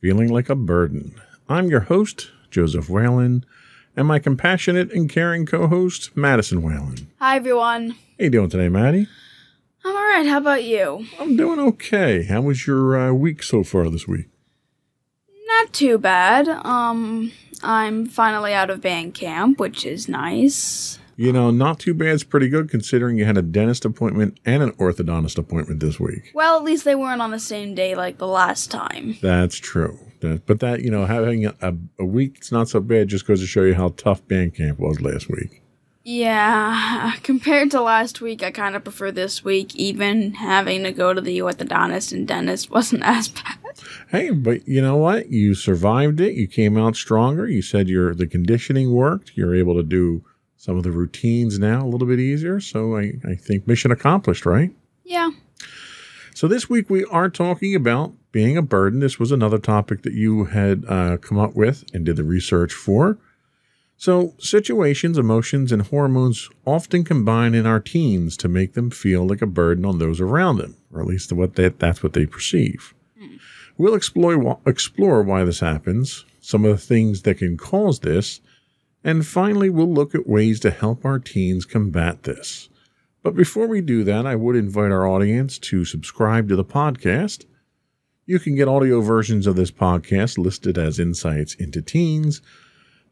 Feeling Like a Burden. I'm your host, Joseph Whalen, and my compassionate and caring co host, Madison Whalen. Hi, everyone. How you doing today, Maddie? I'm all right. How about you? I'm doing okay. How was your uh, week so far this week? Not too bad. Um, I'm finally out of band camp, which is nice. You know, not too bad. It's pretty good considering you had a dentist appointment and an orthodontist appointment this week. Well, at least they weren't on the same day like the last time. That's true. That- But that, you know, having a, a week, it's not so bad just goes to show you how tough band camp was last week. Yeah, compared to last week, I kind of prefer this week. Even having to go to the orthodontist and dentist wasn't as bad. Hey, but you know what? You survived it. You came out stronger. You said your the conditioning worked. You're able to do some of the routines now a little bit easier. So I, I think mission accomplished, right? Yeah. So this week we are talking about being a burden. This was another topic that you had uh, come up with and did the research for. So situations, emotions, and hormones often combine in our teens to make them feel like a burden on those around them, or at least what they, that's what they perceive. We'll explore explore why this happens, some of the things that can cause this, and finally we'll look at ways to help our teens combat this. But before we do that, I would invite our audience to subscribe to the podcast. You can get audio versions of this podcast listed as Insights into Teens.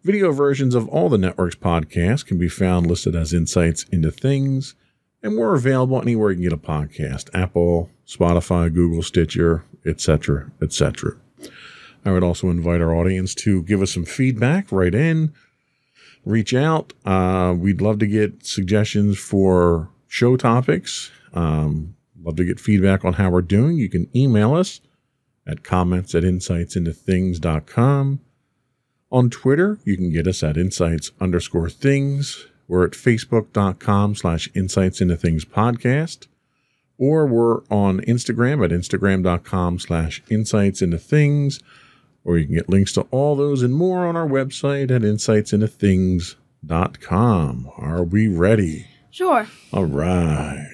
Video versions of all the network's podcasts can be found listed as Insights into Things, and we're available anywhere you can get a podcast Apple, Spotify, Google, Stitcher, etc., etc. I would also invite our audience to give us some feedback, write in, reach out. Uh, we'd love to get suggestions for show topics. Um, love to get feedback on how we're doing. You can email us at comments at insightsintothings.com. On Twitter, you can get us at insights underscore things. We're at facebook.com slash insights into things podcast. Or we're on Instagram at instagram.com slash insights into things. Or you can get links to all those and more on our website at insightsintothings.com. Are we ready? Sure. All right.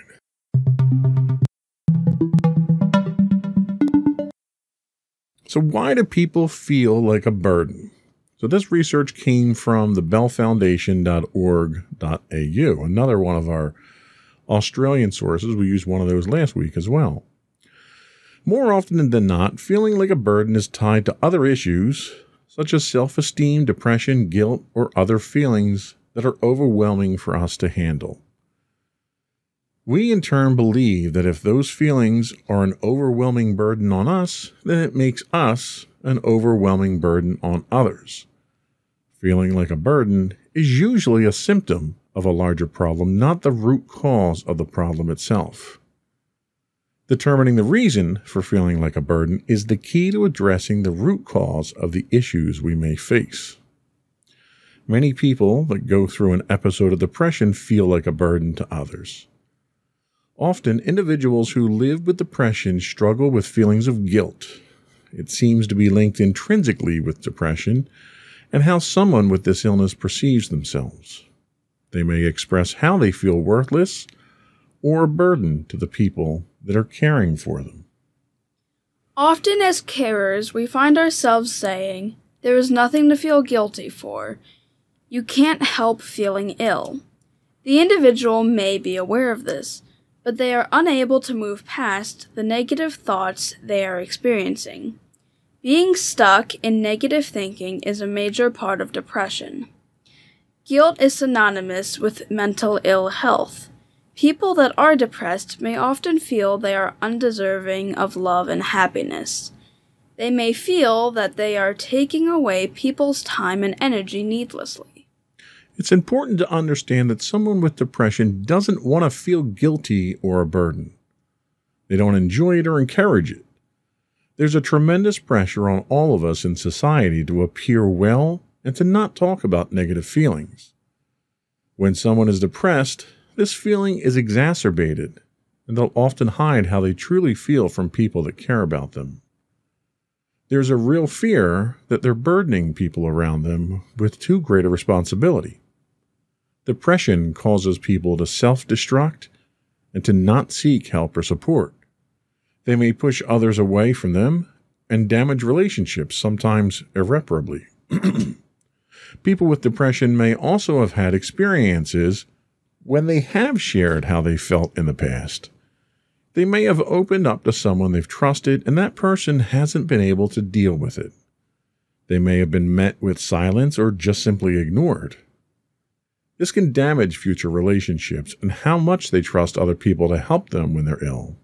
So, why do people feel like a burden? So, this research came from the bellfoundation.org.au, another one of our Australian sources. We used one of those last week as well. More often than not, feeling like a burden is tied to other issues such as self esteem, depression, guilt, or other feelings that are overwhelming for us to handle. We in turn believe that if those feelings are an overwhelming burden on us, then it makes us an overwhelming burden on others. Feeling like a burden is usually a symptom of a larger problem, not the root cause of the problem itself. Determining the reason for feeling like a burden is the key to addressing the root cause of the issues we may face. Many people that go through an episode of depression feel like a burden to others. Often, individuals who live with depression struggle with feelings of guilt. It seems to be linked intrinsically with depression and how someone with this illness perceives themselves. They may express how they feel worthless or a burden to the people that are caring for them. Often, as carers, we find ourselves saying, There is nothing to feel guilty for. You can't help feeling ill. The individual may be aware of this, but they are unable to move past the negative thoughts they are experiencing. Being stuck in negative thinking is a major part of depression. Guilt is synonymous with mental ill health. People that are depressed may often feel they are undeserving of love and happiness. They may feel that they are taking away people's time and energy needlessly. It's important to understand that someone with depression doesn't want to feel guilty or a burden. They don't enjoy it or encourage it. There's a tremendous pressure on all of us in society to appear well and to not talk about negative feelings. When someone is depressed, this feeling is exacerbated, and they'll often hide how they truly feel from people that care about them. There's a real fear that they're burdening people around them with too great a responsibility. Depression causes people to self destruct and to not seek help or support. They may push others away from them and damage relationships, sometimes irreparably. People with depression may also have had experiences when they have shared how they felt in the past. They may have opened up to someone they've trusted, and that person hasn't been able to deal with it. They may have been met with silence or just simply ignored. This can damage future relationships and how much they trust other people to help them when they're ill.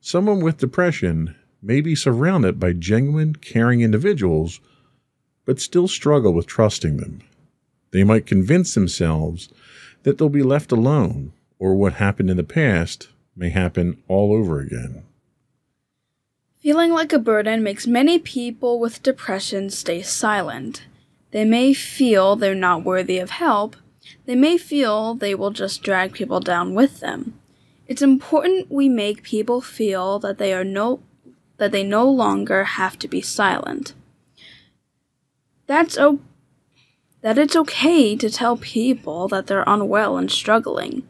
Someone with depression may be surrounded by genuine, caring individuals, but still struggle with trusting them. They might convince themselves that they'll be left alone, or what happened in the past may happen all over again. Feeling like a burden makes many people with depression stay silent. They may feel they're not worthy of help. They may feel they will just drag people down with them. It's important we make people feel that they are no that they no longer have to be silent. That's o- that it's okay to tell people that they're unwell and struggling.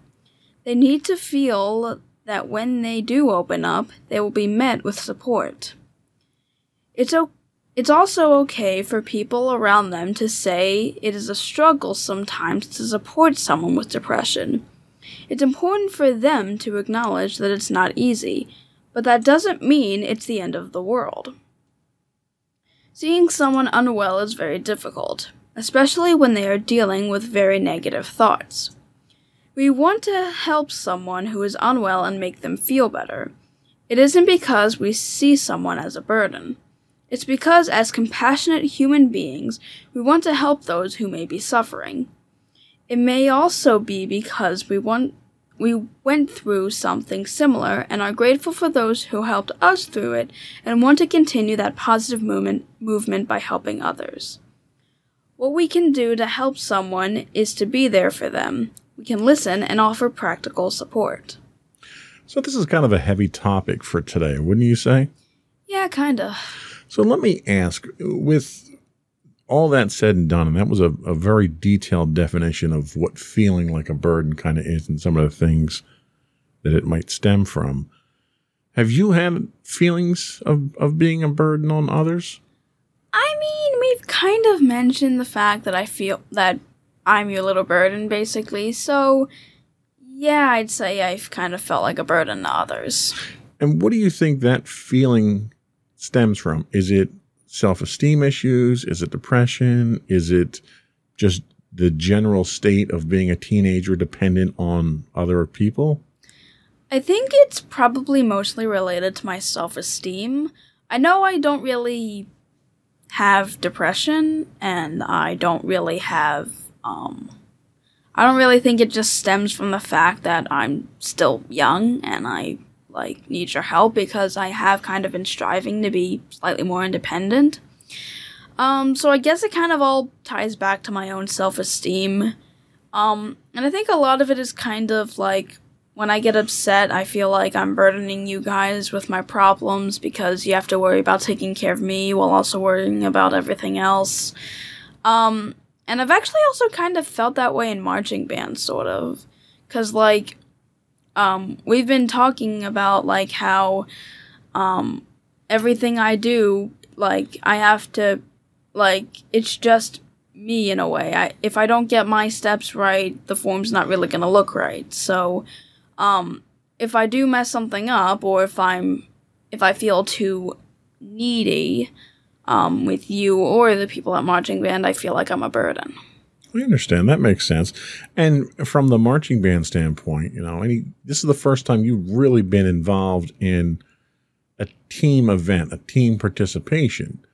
They need to feel that when they do open up, they will be met with support. It's o- it's also okay for people around them to say it is a struggle sometimes to support someone with depression it's important for them to acknowledge that it's not easy, but that doesn't mean it's the end of the world. Seeing someone unwell is very difficult, especially when they are dealing with very negative thoughts. We want to help someone who is unwell and make them feel better. It isn't because we see someone as a burden. It's because, as compassionate human beings, we want to help those who may be suffering. It may also be because we want we went through something similar and are grateful for those who helped us through it and want to continue that positive movement movement by helping others. What we can do to help someone is to be there for them. We can listen and offer practical support. So this is kind of a heavy topic for today, wouldn't you say? Yeah, kind of. So let me ask with all that said and done, and that was a, a very detailed definition of what feeling like a burden kind of is and some of the things that it might stem from. Have you had feelings of, of being a burden on others? I mean, we've kind of mentioned the fact that I feel that I'm your little burden, basically. So, yeah, I'd say I've kind of felt like a burden to others. And what do you think that feeling stems from? Is it self esteem issues? Is it depression? Is it just the general state of being a teenager dependent on other people? I think it's probably mostly related to my self esteem. I know I don't really have depression, and I don't really have, um, I don't really think it just stems from the fact that I'm still young and I like need your help because I have kind of been striving to be slightly more independent. Um, so I guess it kind of all ties back to my own self-esteem. Um, and I think a lot of it is kind of like when I get upset, I feel like I'm burdening you guys with my problems because you have to worry about taking care of me while also worrying about everything else. Um, and I've actually also kind of felt that way in marching band, sort of. Because, like, um, we've been talking about like how um, everything I do, like I have to, like it's just me in a way. I if I don't get my steps right, the form's not really gonna look right. So, um, if I do mess something up, or if I'm if I feel too needy um, with you or the people at marching band, I feel like I'm a burden. I understand. That makes sense. And from the marching band standpoint, you know, any this is the first time you've really been involved in a team event, a team participation.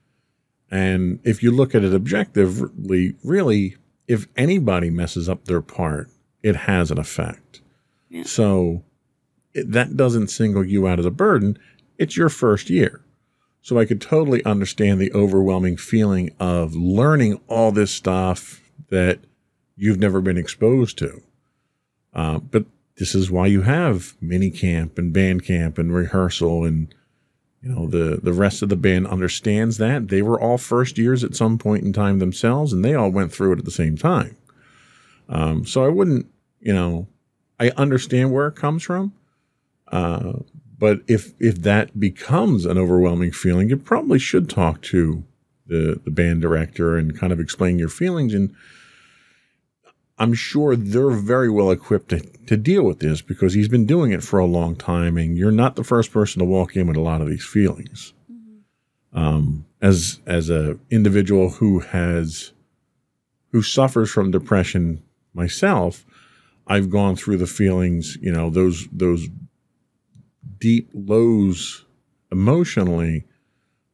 And if you look at it objectively, really, if anybody messes up their part, it has an effect. So it, that doesn't single you out as a burden. It's your first year. So I could totally understand the overwhelming feeling of learning all this stuff that you've never been exposed to. Uh, but this is why you have mini camp and band camp and rehearsal and you know the the rest of the band understands that they were all first years at some point in time themselves and they all went through it at the same time um, so i wouldn't you know i understand where it comes from uh, but if if that becomes an overwhelming feeling you probably should talk to the the band director and kind of explain your feelings and I'm sure they're very well equipped to, to deal with this because he's been doing it for a long time, and you're not the first person to walk in with a lot of these feelings. Um, as as a individual who has who suffers from depression myself, I've gone through the feelings, you know, those those deep lows emotionally,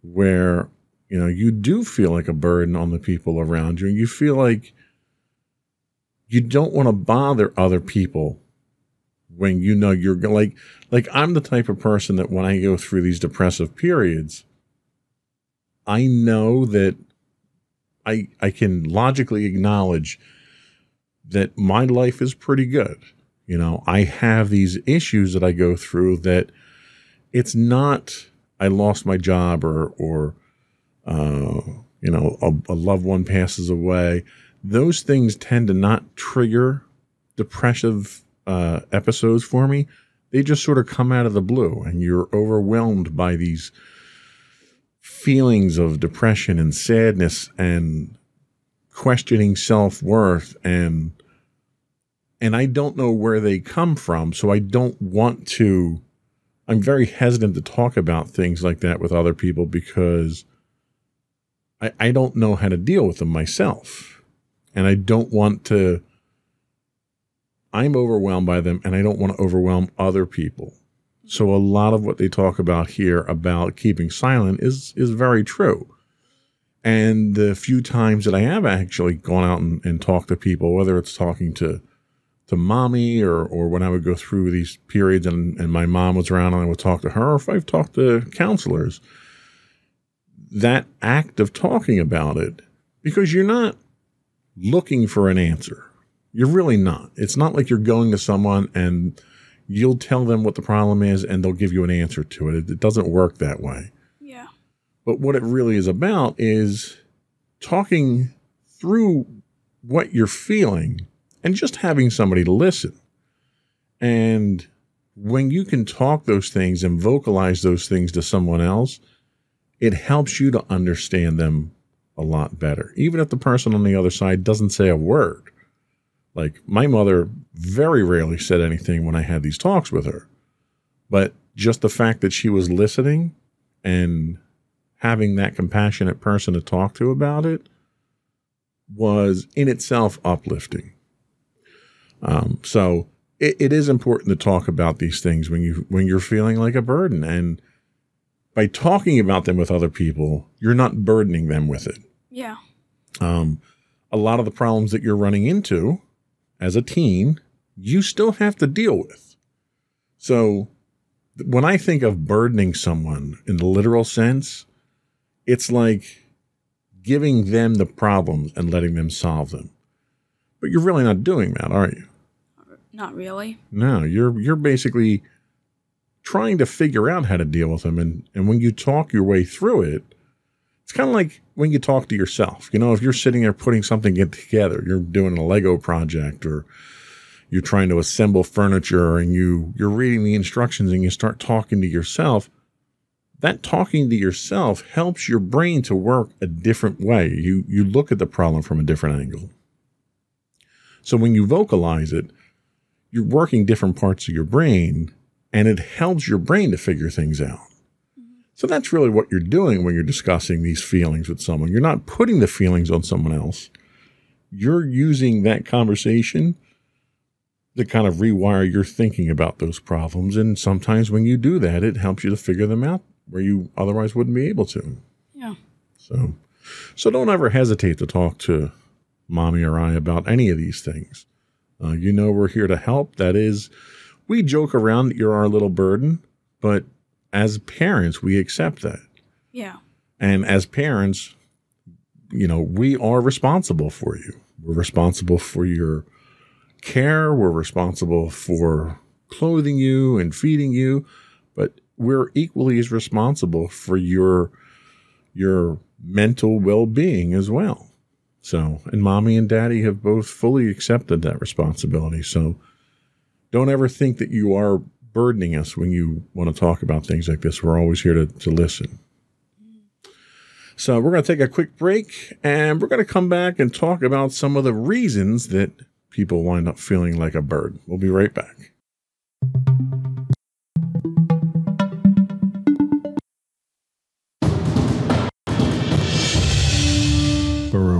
where you know you do feel like a burden on the people around you, and you feel like you don't want to bother other people when you know you're like like I'm the type of person that when I go through these depressive periods I know that I I can logically acknowledge that my life is pretty good. You know, I have these issues that I go through that it's not I lost my job or or uh, you know a, a loved one passes away those things tend to not trigger depressive uh, episodes for me. They just sort of come out of the blue, and you're overwhelmed by these feelings of depression and sadness and questioning self worth and and I don't know where they come from, so I don't want to. I'm very hesitant to talk about things like that with other people because I, I don't know how to deal with them myself and I don't want to. I'm overwhelmed by them, and I don't want to overwhelm other people. So a lot of what they talk about here about keeping silent is is very true. And the few times that I have actually gone out and, and talked to people, whether it's talking to to mommy or or when I would go through these periods and, and my mom was around and I would talk to her, or if I've talked to counselors, that act of talking about it, because you're not looking for an answer. You're really not. It's not like you're going to someone and you'll tell them what the problem is and they'll give you an answer to it. It, it doesn't work that way. But what it really is about is talking through what you're feeling and just having somebody to listen. And when you can talk those things and vocalize those things to someone else, it helps you to understand them a lot better, even if the person on the other side doesn't say a word. Like my mother very rarely said anything when I had these talks with her, but just the fact that she was listening and having that compassionate person to talk to about it was in itself uplifting. Um, so it, it is important to talk about these things when you when you're feeling like a burden, and by talking about them with other people, you're not burdening them with it. Yeah. Um, a lot of the problems that you're running into as a teen, you still have to deal with. So when I think of burdening someone in the literal sense, it's like giving them the problems and letting them solve them. But you're really not doing that, are you? Not really. No, you're you're basically trying to figure out how to deal with them and and when you talk your way through it, it's kind of like when you talk to yourself. You know, if you're sitting there putting something together, you're doing a Lego project or you're trying to assemble furniture and you you're reading the instructions and you start talking to yourself, that talking to yourself helps your brain to work a different way. You you look at the problem from a different angle. So when you vocalize it, you're working different parts of your brain and it helps your brain to figure things out. So that's really what you're doing when you're discussing these feelings with someone. You're not putting the feelings on someone else. you're using that conversation to kind of rewire your thinking about those problems. And sometimes when you do that, it helps you to figure them out where you otherwise wouldn't be able to. Yeah. So, so don't ever hesitate to talk to mommy or I about any of these things. Uh, you know, we're here to help. That is, we joke around that you're our little burden, but as parents, we accept that. Yeah. And as parents, you know, we are responsible for you. We're responsible for your care. We're responsible for clothing you and feeding you, but we're equally as responsible for your your mental well-being as well. So, and mommy and daddy have both fully accepted that responsibility. So, don't ever think that you are burdening us when you want to talk about things like this. We're always here to, to listen. So, we're going to take a quick break and we're going to come back and talk about some of the reasons that people wind up feeling like a bird. We'll be right back.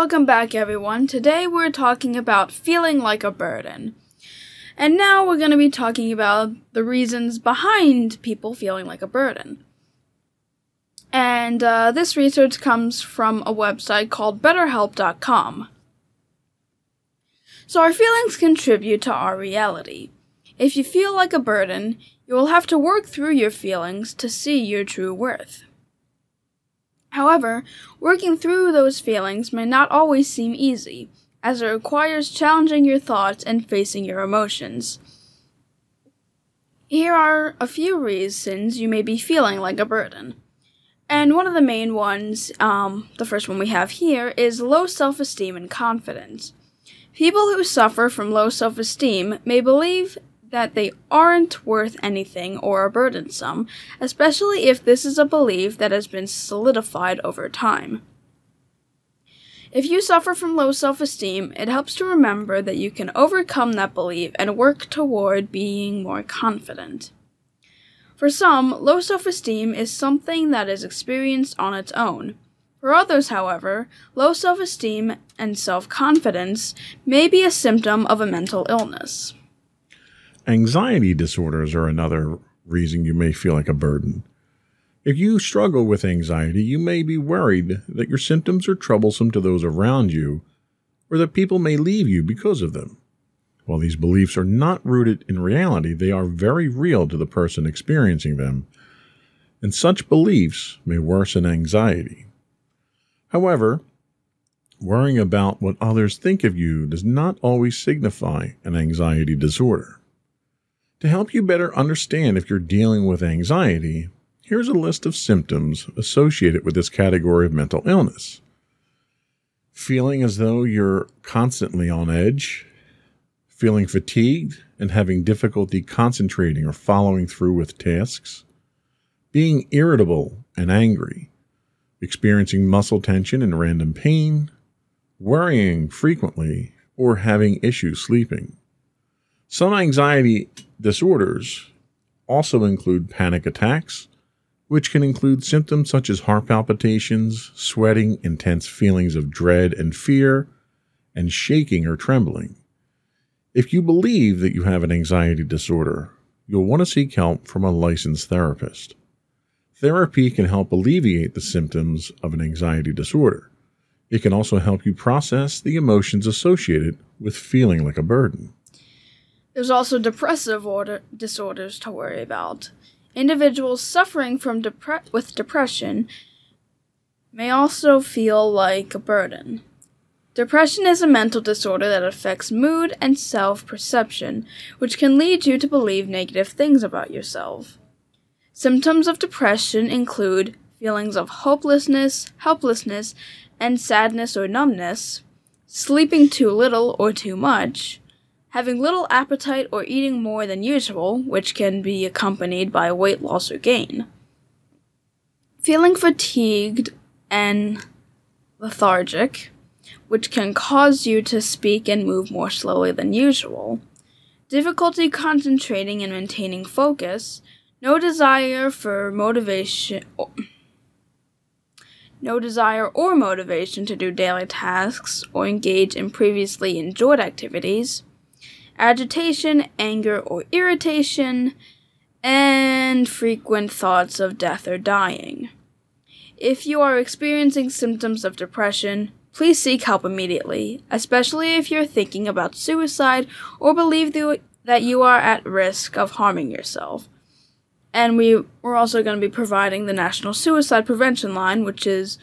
Welcome back, everyone. Today we're talking about feeling like a burden. And now we're going to be talking about the reasons behind people feeling like a burden. And uh, this research comes from a website called BetterHelp.com. So, our feelings contribute to our reality. If you feel like a burden, you will have to work through your feelings to see your true worth. However, working through those feelings may not always seem easy, as it requires challenging your thoughts and facing your emotions. Here are a few reasons you may be feeling like a burden. And one of the main ones, um, the first one we have here, is low self esteem and confidence. People who suffer from low self esteem may believe that they aren't worth anything or are burdensome, especially if this is a belief that has been solidified over time. If you suffer from low self esteem, it helps to remember that you can overcome that belief and work toward being more confident. For some, low self esteem is something that is experienced on its own. For others, however, low self esteem and self confidence may be a symptom of a mental illness. Anxiety disorders are another reason you may feel like a burden. If you struggle with anxiety, you may be worried that your symptoms are troublesome to those around you or that people may leave you because of them. While these beliefs are not rooted in reality, they are very real to the person experiencing them, and such beliefs may worsen anxiety. However, worrying about what others think of you does not always signify an anxiety disorder. To help you better understand if you're dealing with anxiety, here's a list of symptoms associated with this category of mental illness feeling as though you're constantly on edge, feeling fatigued and having difficulty concentrating or following through with tasks, being irritable and angry, experiencing muscle tension and random pain, worrying frequently, or having issues sleeping. Some anxiety disorders also include panic attacks, which can include symptoms such as heart palpitations, sweating, intense feelings of dread and fear, and shaking or trembling. If you believe that you have an anxiety disorder, you'll want to seek help from a licensed therapist. Therapy can help alleviate the symptoms of an anxiety disorder. It can also help you process the emotions associated with feeling like a burden. There's also depressive order disorders to worry about. Individuals suffering from depre- with depression may also feel like a burden. Depression is a mental disorder that affects mood and self perception, which can lead you to believe negative things about yourself. Symptoms of depression include feelings of hopelessness, helplessness, and sadness or numbness, sleeping too little or too much, having little appetite or eating more than usual, which can be accompanied by weight loss or gain, feeling fatigued and lethargic, which can cause you to speak and move more slowly than usual, difficulty concentrating and maintaining focus, no desire for motivation. no desire or motivation to do daily tasks or engage in previously enjoyed activities, agitation, anger, or irritation, and frequent thoughts of death or dying. If you are experiencing symptoms of depression, please seek help immediately, especially if you're thinking about suicide or believe that you are at risk of harming yourself. And we, we're also going to be providing the National Suicide Prevention Line, which is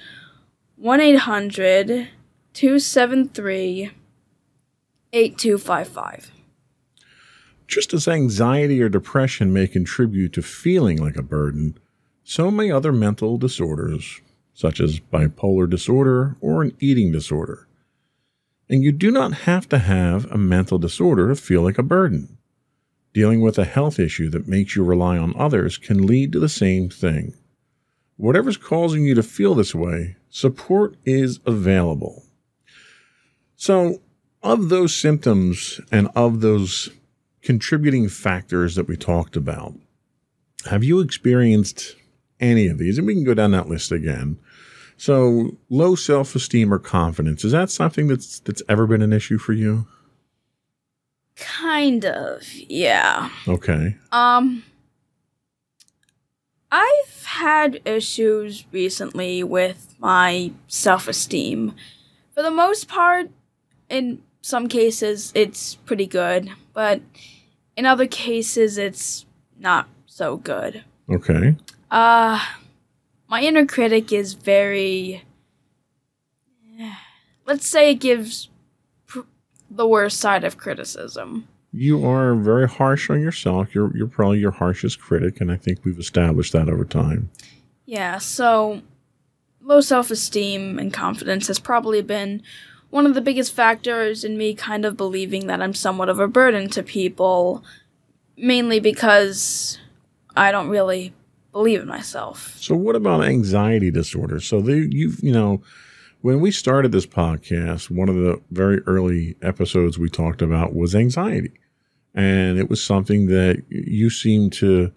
1 800 273 8255. Just as anxiety or depression may contribute to feeling like a burden, so may other mental disorders, such as bipolar disorder or an eating disorder. And you do not have to have a mental disorder to feel like a burden. Dealing with a health issue that makes you rely on others can lead to the same thing. Whatever's causing you to feel this way, support is available. So, of those symptoms and of those contributing factors that we talked about, have you experienced any of these? And we can go down that list again. So, low self esteem or confidence, is that something that's, that's ever been an issue for you? Kind of, yeah. Okay. Um, I've had issues recently with my self esteem. For the most part, in some cases, it's pretty good, but in other cases, it's not so good. Okay. Uh, my inner critic is very. Let's say it gives pr- the worst side of criticism. You are very harsh on yourself. You're you're probably your harshest critic, and I think we've established that over time. Yeah, so low self esteem and confidence has probably been one of the biggest factors in me kind of believing that I'm somewhat of a burden to people, mainly because I don't really believe in myself. So, what about anxiety disorder? So, they, you've you know, when we started this podcast, one of the very early episodes we talked about was anxiety, and it was something that you seemed to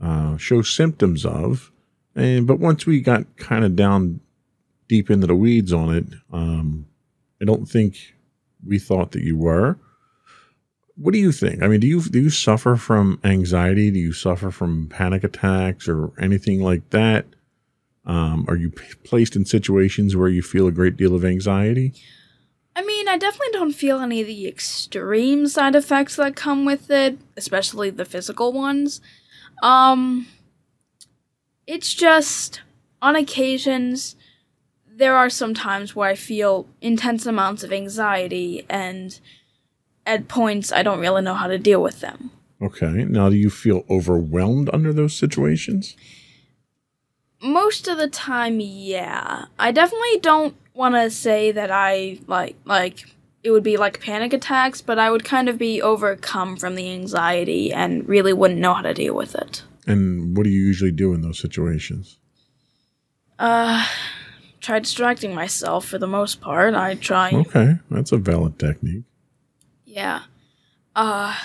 uh, show symptoms of. And but once we got kind of down deep into the weeds on it, um, I don't think we thought that you were. What do you think? I mean, do you do you suffer from anxiety? Do you suffer from panic attacks or anything like that? Um, are you p- placed in situations where you feel a great deal of anxiety? I mean, I definitely don't feel any of the extreme side effects that come with it, especially the physical ones. Um, it's just on occasions there are some times where I feel intense amounts of anxiety, and at points I don't really know how to deal with them. Okay. Now, do you feel overwhelmed under those situations? Most of the time, yeah. I definitely don't want to say that I like like it would be like panic attacks, but I would kind of be overcome from the anxiety and really wouldn't know how to deal with it. And what do you usually do in those situations? Uh, try distracting myself for the most part. I try. Okay, that's a valid technique. Yeah. Uh,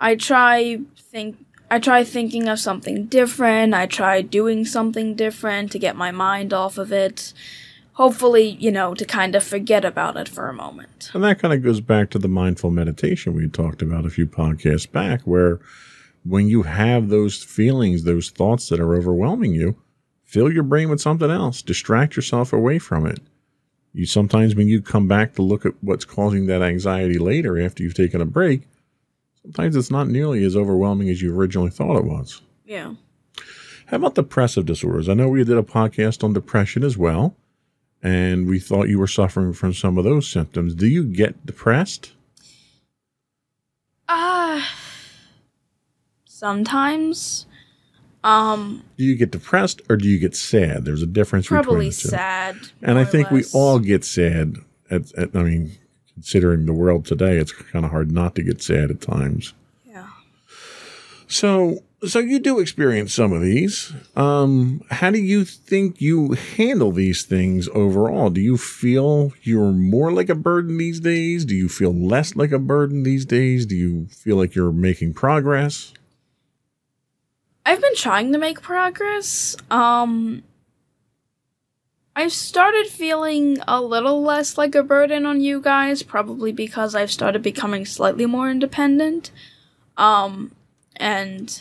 I try think. I try thinking of something different. I try doing something different to get my mind off of it. Hopefully, you know, to kind of forget about it for a moment. And that kind of goes back to the mindful meditation we talked about a few podcasts back, where when you have those feelings, those thoughts that are overwhelming you, fill your brain with something else, distract yourself away from it. You sometimes when you come back to look at what's causing that anxiety later after you've taken a break, sometimes it's not nearly as overwhelming as you originally thought it was. Yeah. How about depressive disorders? I know we did a podcast on depression as well, and we thought you were suffering from some of those symptoms. Do you get depressed? Ah. Uh, sometimes. Um, do you get depressed or do you get sad? There's a difference probably sad. And I think we all get sad. At, at, I mean, considering the world today, it's kind of hard not to get sad at times. Yeah. So, so you do experience some of these. Um, how do you think you handle these things overall? Do you feel you're more like a burden these days? Do you feel less like a burden these days? Do you feel like you're making progress? I've been trying to make progress. Um I've started feeling a little less like a burden on you guys, probably because I've started becoming slightly more independent. Um and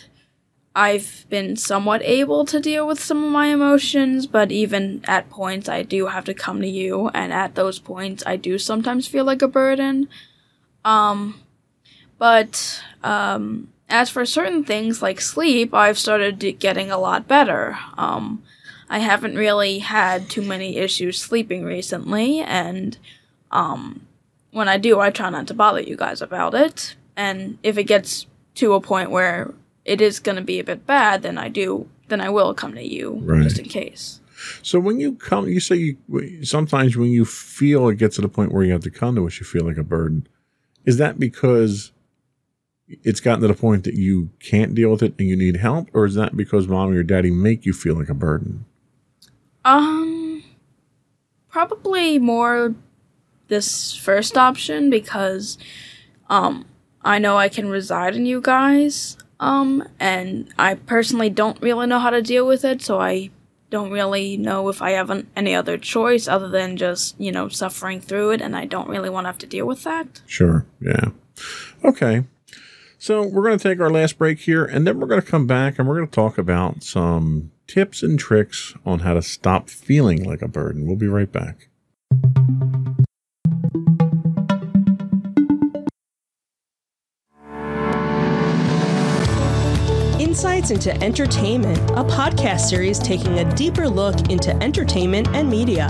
I've been somewhat able to deal with some of my emotions, but even at points I do have to come to you and at those points I do sometimes feel like a burden. Um but um as for certain things like sleep, I've started getting a lot better. Um, I haven't really had too many issues sleeping recently, and um, when I do, I try not to bother you guys about it. And if it gets to a point where it is going to be a bit bad, then I do, then I will come to you Right. just in case. So when you come, you say you sometimes when you feel it gets to the point where you have to come to us, you feel like a burden. Is that because it's gotten to the point that you can't deal with it and you need help, or is that because mom or daddy make you feel like a burden? Um, probably more this first option because, um, I know I can reside in you guys, um, and I personally don't really know how to deal with it, so I don't really know if I have an, any other choice other than just, you know, suffering through it, and I don't really want to have to deal with that. Sure. Yeah. Okay. So we're going to take our last break here, and then we're going to come back and we're going to talk about some tips and tricks on how to stop feeling like a burden. We'll be right back. Insights into Entertainment, a podcast series taking a deeper look into entertainment and media.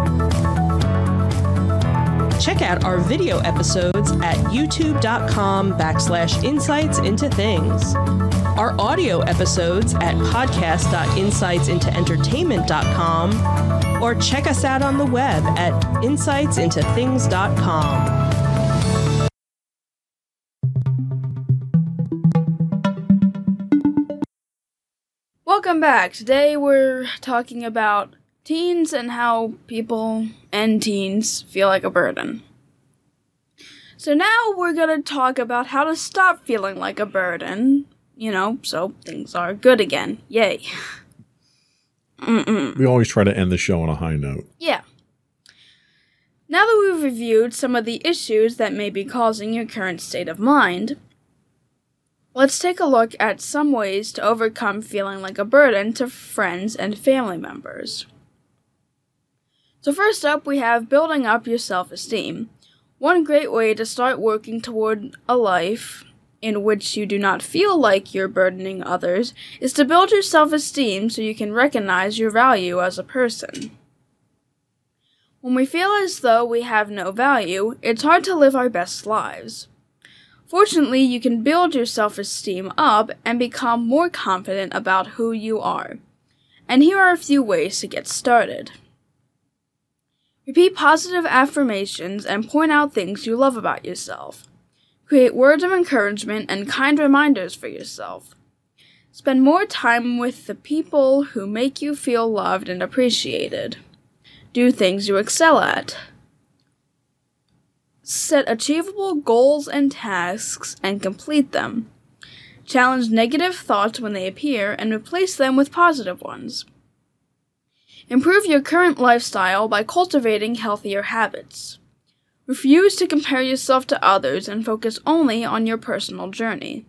Check out our video episodes at youtube.com backslash insights into things. Our audio episodes at podcast.insightsintoentertainment.com or check us out on the web at insightsintothings.com. Welcome back. Today we're talking about teens and how people and teens feel like a burden. So now we're gonna talk about how to stop feeling like a burden, you know, so things are good again. Yay. Mm-mm. We always try to end the show on a high note. Yeah. Now that we've reviewed some of the issues that may be causing your current state of mind, let's take a look at some ways to overcome feeling like a burden to friends and family members. So, first up, we have building up your self esteem. One great way to start working toward a life in which you do not feel like you're burdening others is to build your self esteem so you can recognize your value as a person. When we feel as though we have no value, it's hard to live our best lives. Fortunately, you can build your self esteem up and become more confident about who you are. And here are a few ways to get started. Repeat positive affirmations and point out things you love about yourself. Create words of encouragement and kind reminders for yourself. Spend more time with the people who make you feel loved and appreciated. Do things you excel at. Set achievable goals and tasks and complete them. Challenge negative thoughts when they appear and replace them with positive ones. Improve your current lifestyle by cultivating healthier habits. Refuse to compare yourself to others and focus only on your personal journey.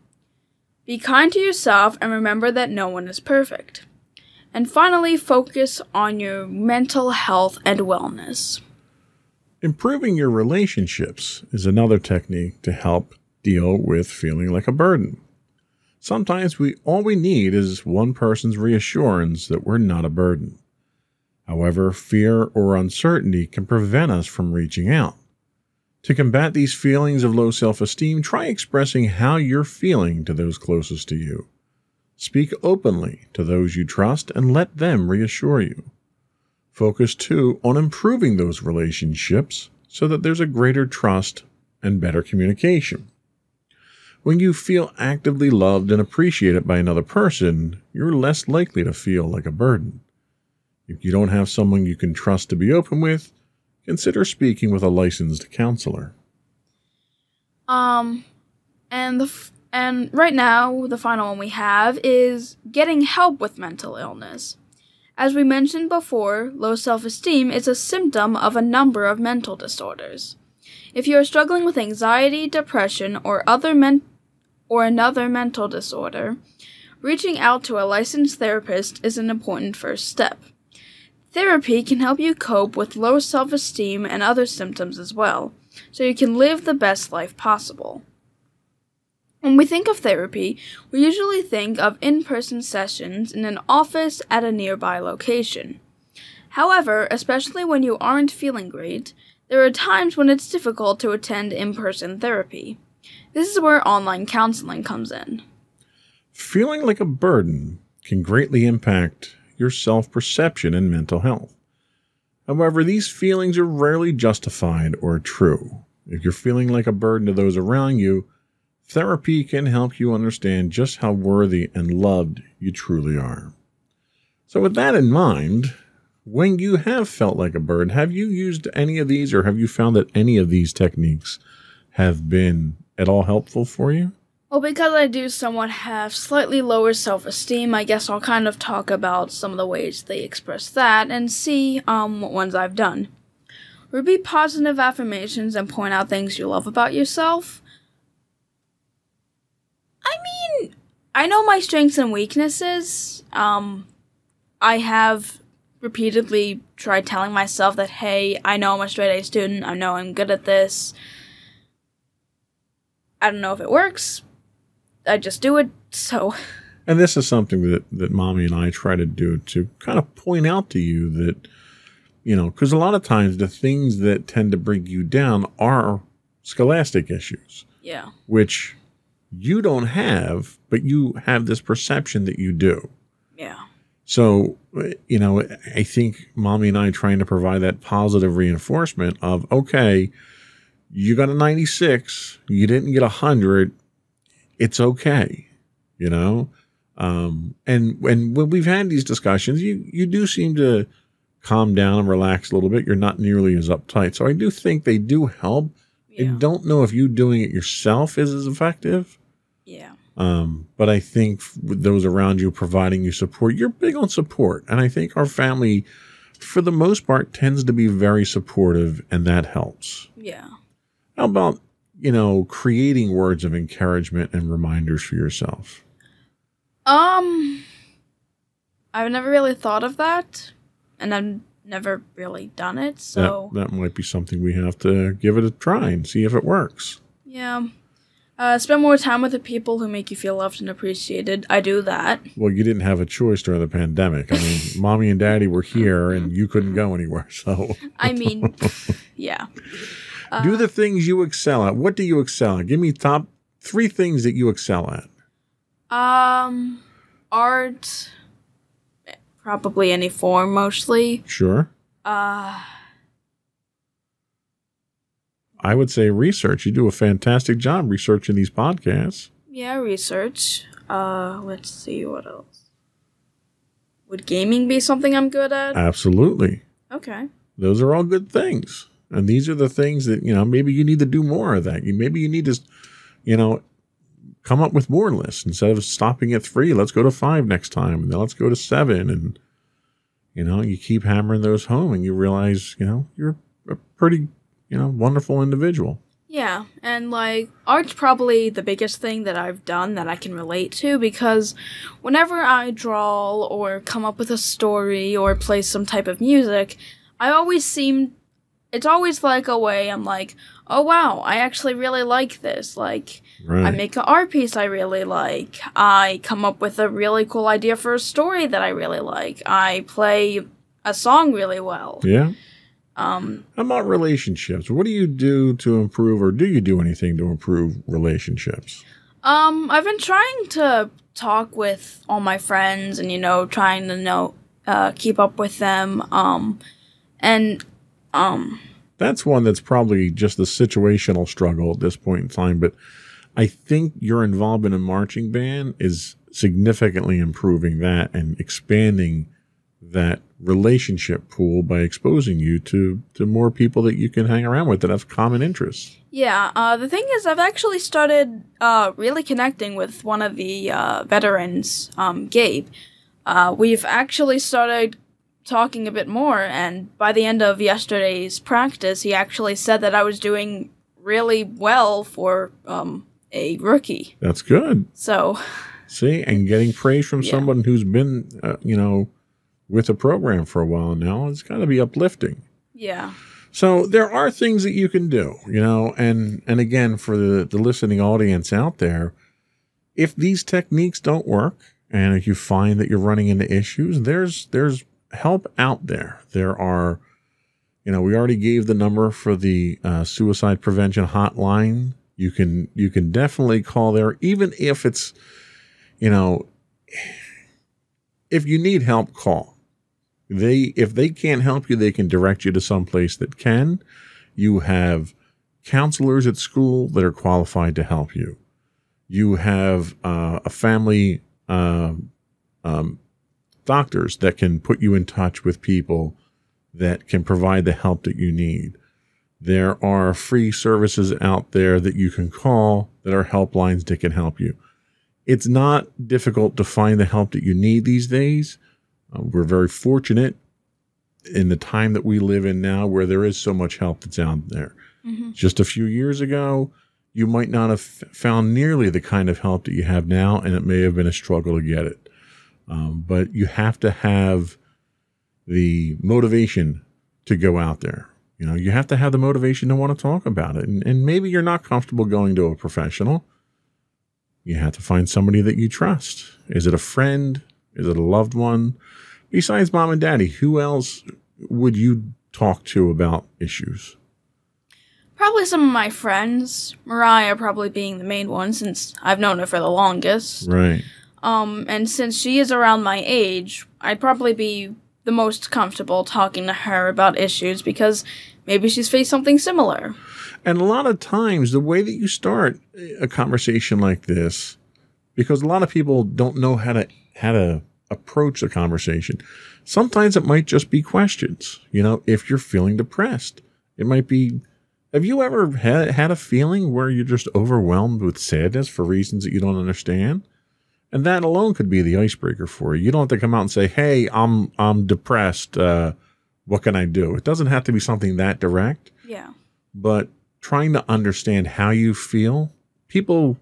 Be kind to yourself and remember that no one is perfect. And finally, focus on your mental health and wellness. Improving your relationships is another technique to help deal with feeling like a burden. Sometimes we all we need is one person's reassurance that we're not a burden. However, fear or uncertainty can prevent us from reaching out. To combat these feelings of low self esteem, try expressing how you're feeling to those closest to you. Speak openly to those you trust and let them reassure you. Focus too on improving those relationships so that there's a greater trust and better communication. When you feel actively loved and appreciated by another person, you're less likely to feel like a burden. If you don't have someone you can trust to be open with, consider speaking with a licensed counselor. Um, and the f- and right now the final one we have is getting help with mental illness. As we mentioned before, low self-esteem is a symptom of a number of mental disorders. If you are struggling with anxiety, depression, or other men- or another mental disorder, reaching out to a licensed therapist is an important first step. Therapy can help you cope with low self esteem and other symptoms as well, so you can live the best life possible. When we think of therapy, we usually think of in person sessions in an office at a nearby location. However, especially when you aren't feeling great, there are times when it's difficult to attend in person therapy. This is where online counseling comes in. Feeling like a burden can greatly impact your self perception and mental health. However, these feelings are rarely justified or true. If you're feeling like a burden to those around you, therapy can help you understand just how worthy and loved you truly are. So, with that in mind, when you have felt like a burden, have you used any of these or have you found that any of these techniques have been at all helpful for you? Well, because I do somewhat have slightly lower self esteem, I guess I'll kind of talk about some of the ways they express that and see um, what ones I've done. Repeat positive affirmations and point out things you love about yourself. I mean, I know my strengths and weaknesses. Um, I have repeatedly tried telling myself that, hey, I know I'm a straight A student, I know I'm good at this. I don't know if it works, I just do it. So. And this is something that that mommy and I try to do to kind of point out to you that you know because a lot of times the things that tend to bring you down are scholastic issues. Yeah. Which you don't have, but you have this perception that you do. Yeah. So, you know, I think mommy and I trying to provide that positive reinforcement of, okay, you got a 96, you didn't get a 100, it's okay, you know. Um, and when when we've had these discussions, you you do seem to calm down and relax a little bit. You're not nearly as uptight. So I do think they do help. Yeah. I don't know if you doing it yourself is as effective. Yeah. Um, but I think with those around you providing you support, you're big on support. And I think our family, for the most part, tends to be very supportive, and that helps. Yeah. How about you know, creating words of encouragement and reminders for yourself? Um, I've never really thought of that, and I've never really done it. So that, that might be something we have to give it a try and see if it works. yeah, uh, spend more time with the people who make you feel loved and appreciated. I do that. Well, you didn't have a choice during the pandemic. I mean, mommy and daddy were here and you couldn't go anywhere. So I mean, yeah. Do the things you excel at. What do you excel at? Give me top three things that you excel at. Um, art, probably any form, mostly. Sure. Uh, I would say research. You do a fantastic job researching these podcasts. yeah, research. Uh, let's see what else. Would gaming be something I'm good at? Absolutely. Okay. those are all good things. And these are the things that, you know, maybe you need to do more of that. You maybe you need to, you know, come up with more lists instead of stopping at three. Let's go to five next time, and then let's go to seven, and you know, you keep hammering those home, and you realize, you know, you're a pretty, you know, wonderful individual. Yeah, and like art's probably the biggest thing that I've done that I can relate to because whenever I draw or come up with a story or play some type of music, I always seem it's always like a way I'm like, oh wow, I actually really like this. Like Right. I make an art piece I really like. I come up with a really cool idea for a story that I really like. I play a song really well. yeah. Um, How about relationships? What do you do to improve, or do you do anything to improve relationships? um, I've been trying to talk with all my friends and you know trying to know uh, keep up with them. Um, and um, That's one that's probably just a situational struggle at this point in time. But I think your involvement in marching band is significantly improving that and expanding that relationship pool by exposing you to to more people that you can hang around with that have common interests. Yeah, uh, the thing is, I've actually started uh, really connecting with one of the uh, veterans, um, Gabe. Uh, we've actually started talking a bit more, and by the end of yesterday's practice, he actually said that I was doing really well for um, a rookie. That's good. So, See, and getting praise from Yeah. someone who's been, uh, you know, with a program for a while now, it's got to be uplifting. yeah. So there are things that you can do, you know, and and again for the, the listening audience out there, if these techniques don't work and if you find that you're running into issues, there's there's help out there. There are, you know, we already gave the number for the uh, suicide prevention hotline. You can you can definitely call there, even if it's, you know, if you need help, call they if they can't help you they can direct you to some place that can you have counselors at school that are qualified to help you you have uh, a family um, um, doctors that can put you in touch with people that can provide the help that you need there are free services out there that you can call that are helplines that can help you it's not difficult to find the help that you need these days uh, we're very fortunate in the time that we live in now where there is so much help that's out there. hmm Just a few years ago, you might not have found nearly the kind of help that you have now, and it may have been a struggle to get it. Um, but you have to have the motivation to go out there. You know, you have to have the motivation to want to talk about it. And, and maybe you're not comfortable going to a professional. You have to find somebody that you trust. Is it a friend? Is it a loved one? Besides mom and daddy, who else would you talk to about issues? Probably some of my friends, Mariah probably being the main one since I've known her for the longest. Right. Um, and since she is around my age, I'd probably be the most comfortable talking to her about issues because maybe she's faced something similar. And a lot of times, the way that you start a conversation like this, because a lot of people don't know how to how to approach a conversation. Sometimes it might just be questions. You know, if you're feeling depressed, it might be. Have you ever had had a feeling where you're just overwhelmed with sadness for reasons that you don't understand? And that alone could be the icebreaker for you. You don't have to come out and say, "Hey, I'm I'm depressed. Uh, what can I do?" It doesn't have to be something that direct Yeah. but trying to understand how you feel people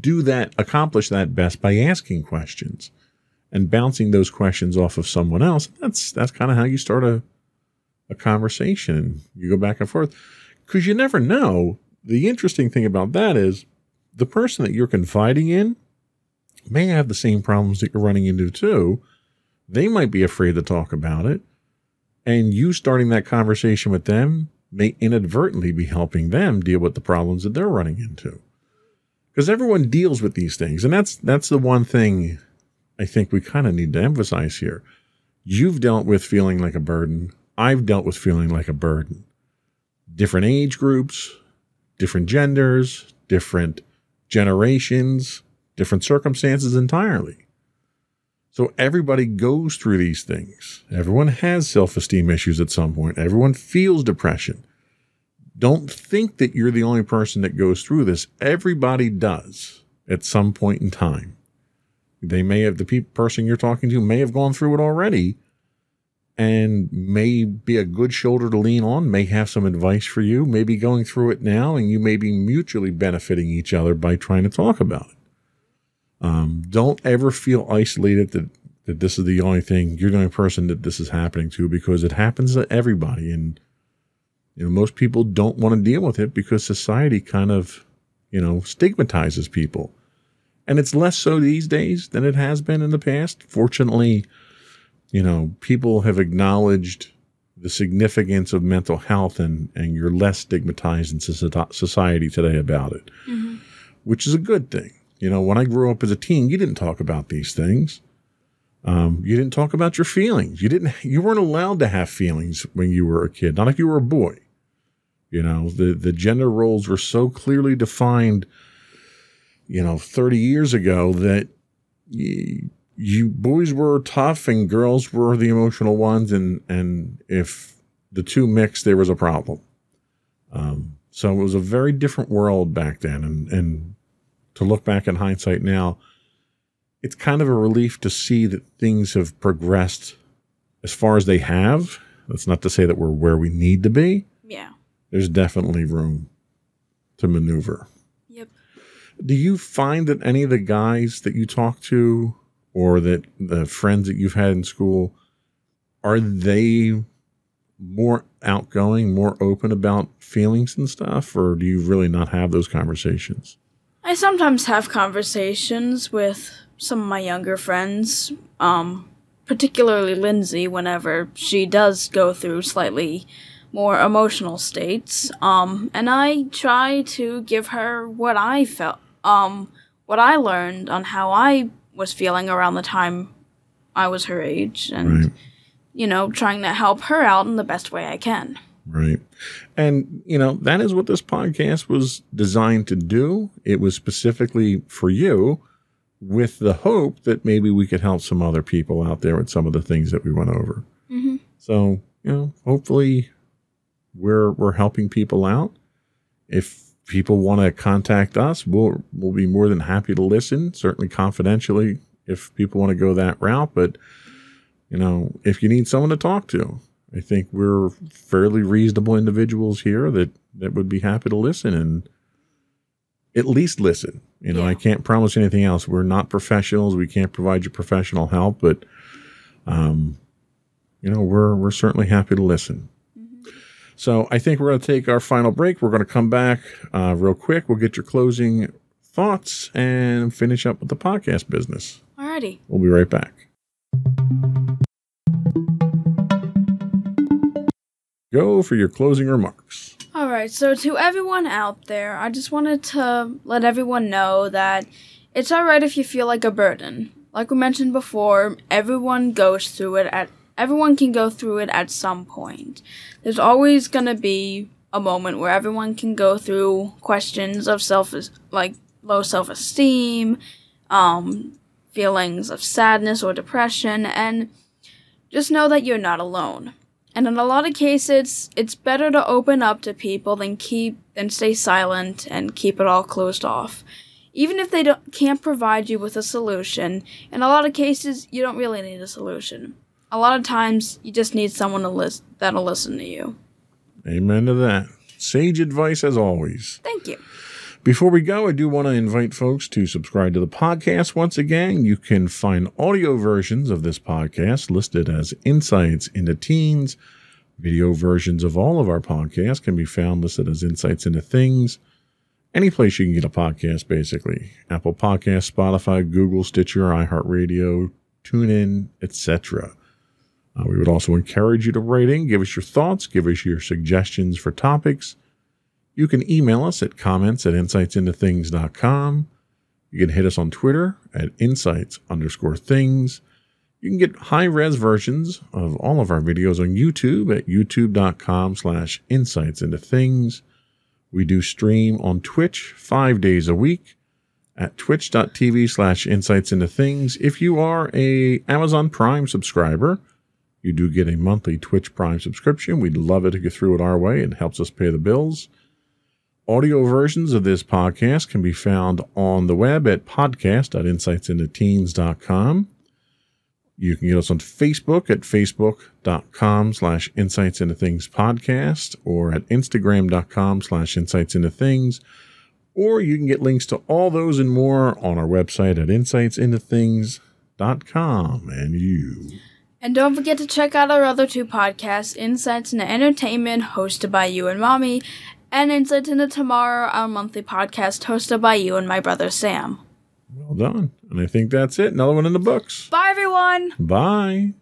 do that accomplish that best by asking questions and bouncing those questions off of someone else that's that's kind of how you start a a conversation you go back and forth because you never know the interesting thing about that is the person that you're confiding in may have the same problems that you're running into too. They might be afraid to talk about it. And you starting that conversation with them may inadvertently be helping them deal with the problems that they're running into. Because everyone deals with these things. And that's that's the one thing i think we kind of need to emphasize here. You've dealt with feeling like a burden. I've dealt with feeling like a burden. Different age groups different genders different generations different circumstances entirely So everybody goes through these things. Everyone has self esteem issues at some point. Everyone feels depression. Don't think that you're the only person that goes through this. Everybody does at some point in time. They may have, the pe- person you're talking to may have gone through it already and may be a good shoulder to lean on, may have some advice for you, may be going through it now, and you may be mutually benefiting each other by trying to talk about it. Um, don't ever feel isolated that, that this is the only thing, you're the only person that this is happening to because it happens to everybody. And, you know, most people don't want to deal with it because society kind of, you know, stigmatizes people. And it's less so these days than it has been in the past. Fortunately, you know, people have acknowledged the significance of mental health and, and you're less stigmatized in society today about it, mm-hmm. which is a good thing. You know, when I grew up as a teen, you didn't talk about these things. Um, you didn't talk about your feelings. You didn't. You weren't allowed to have feelings when you were a kid. Not if you were a boy. You know, the the gender roles were so clearly defined. You know, thirty years ago that you, you boys were tough and girls were the emotional ones, and and if the two mixed, there was a problem. Um, so it was a very different world back then, and and to look back in hindsight now, it's kind of a relief to see that things have progressed as far as they have. That's not to say that we're where we need to be. Yeah. There's definitely room to maneuver. Yep. Do you find that any of the guys that you talk to or that the friends that you've had in school are they more outgoing, more open about feelings and stuff, or do you really not have those conversations? I sometimes have conversations with some of my younger friends, um, particularly Lindsay, whenever she does go through slightly more emotional states. Um, and I try to give her what I felt, um, what I learned on how I was feeling around the time I was her age and right. you know trying to help her out in the best way I can. Right. And you know, that is what this podcast was designed to do. It was specifically for you with the hope that maybe we could help some other people out there with some of the things that we went over. Mm-hmm. So, you know, hopefully we're we're helping people out. If people want to contact us, we'll we'll be more than happy to listen, certainly confidentially if people want to go that route. But you know, if you need someone to talk to, I think we're fairly reasonable individuals here that that would be happy to listen and at least listen. You know, yeah. I can't promise anything else. We're not professionals. We can't provide you professional help, but um, you know, we're we're certainly happy to listen. So I think we're going to take our final break. We're going to come back uh, real quick. We'll get your closing thoughts and finish up with the podcast business. Alrighty. We'll be right back. Go for your closing remarks. All right, so to everyone out there, I just wanted to let everyone know that it's all right if you feel like a burden. Like we mentioned before, everyone goes through it at everyone can go through it at some point. There's always going to be a moment where everyone can go through questions of self like low self-esteem, um feelings of sadness or depression and just know that you're not alone. And in a lot of cases, it's better to open up to people than keep than stay silent and keep it all closed off. Even if they don't, can't provide you with a solution, in a lot of cases, you don't really need a solution a lot of times you just need someone to listen that'll listen to you. Amen to that. Sage advice as always. Thank you. Before we go, I do want to invite folks to subscribe to the podcast. Once again, you can find audio versions of this podcast listed as Insights into Teens. Video versions of all of our podcasts can be found listed as Insights into Things. Any place you can get a podcast, basically. Apple Podcast, Spotify, Google, Stitcher, iHeartRadio, TuneIn, etc. Uh, we would also encourage you to write in, give us your thoughts, give us your suggestions for topics. You can email us at comments at insightsintothings.com. You can hit us on Twitter at insights underscore things. You can get high res versions of all of our videos on YouTube at youtube.com slash insights into things. We do stream on Twitch five days a week at twitch.tv slash insights into things. If you are a Amazon Prime subscriber, you do get a monthly Twitch Prime subscription. We'd love it if you threw it our way. It helps us pay the bills. Audio versions of this podcast can be found on the web at podcast.insightsintoteens.com. You can get us on Facebook at facebook.com slash insights into things podcast or at instagram.com slash insights into things. Or you can get links to all those and more on our website at insightsintothings.com. And you. And don't forget to check out our other two podcasts, Insights into Entertainment, hosted by you and Mommy, and Insights into Tomorrow, our monthly podcast hosted by you and my brother Sam. Well done. And I think that's it. Another one in the books. Bye, everyone! Bye.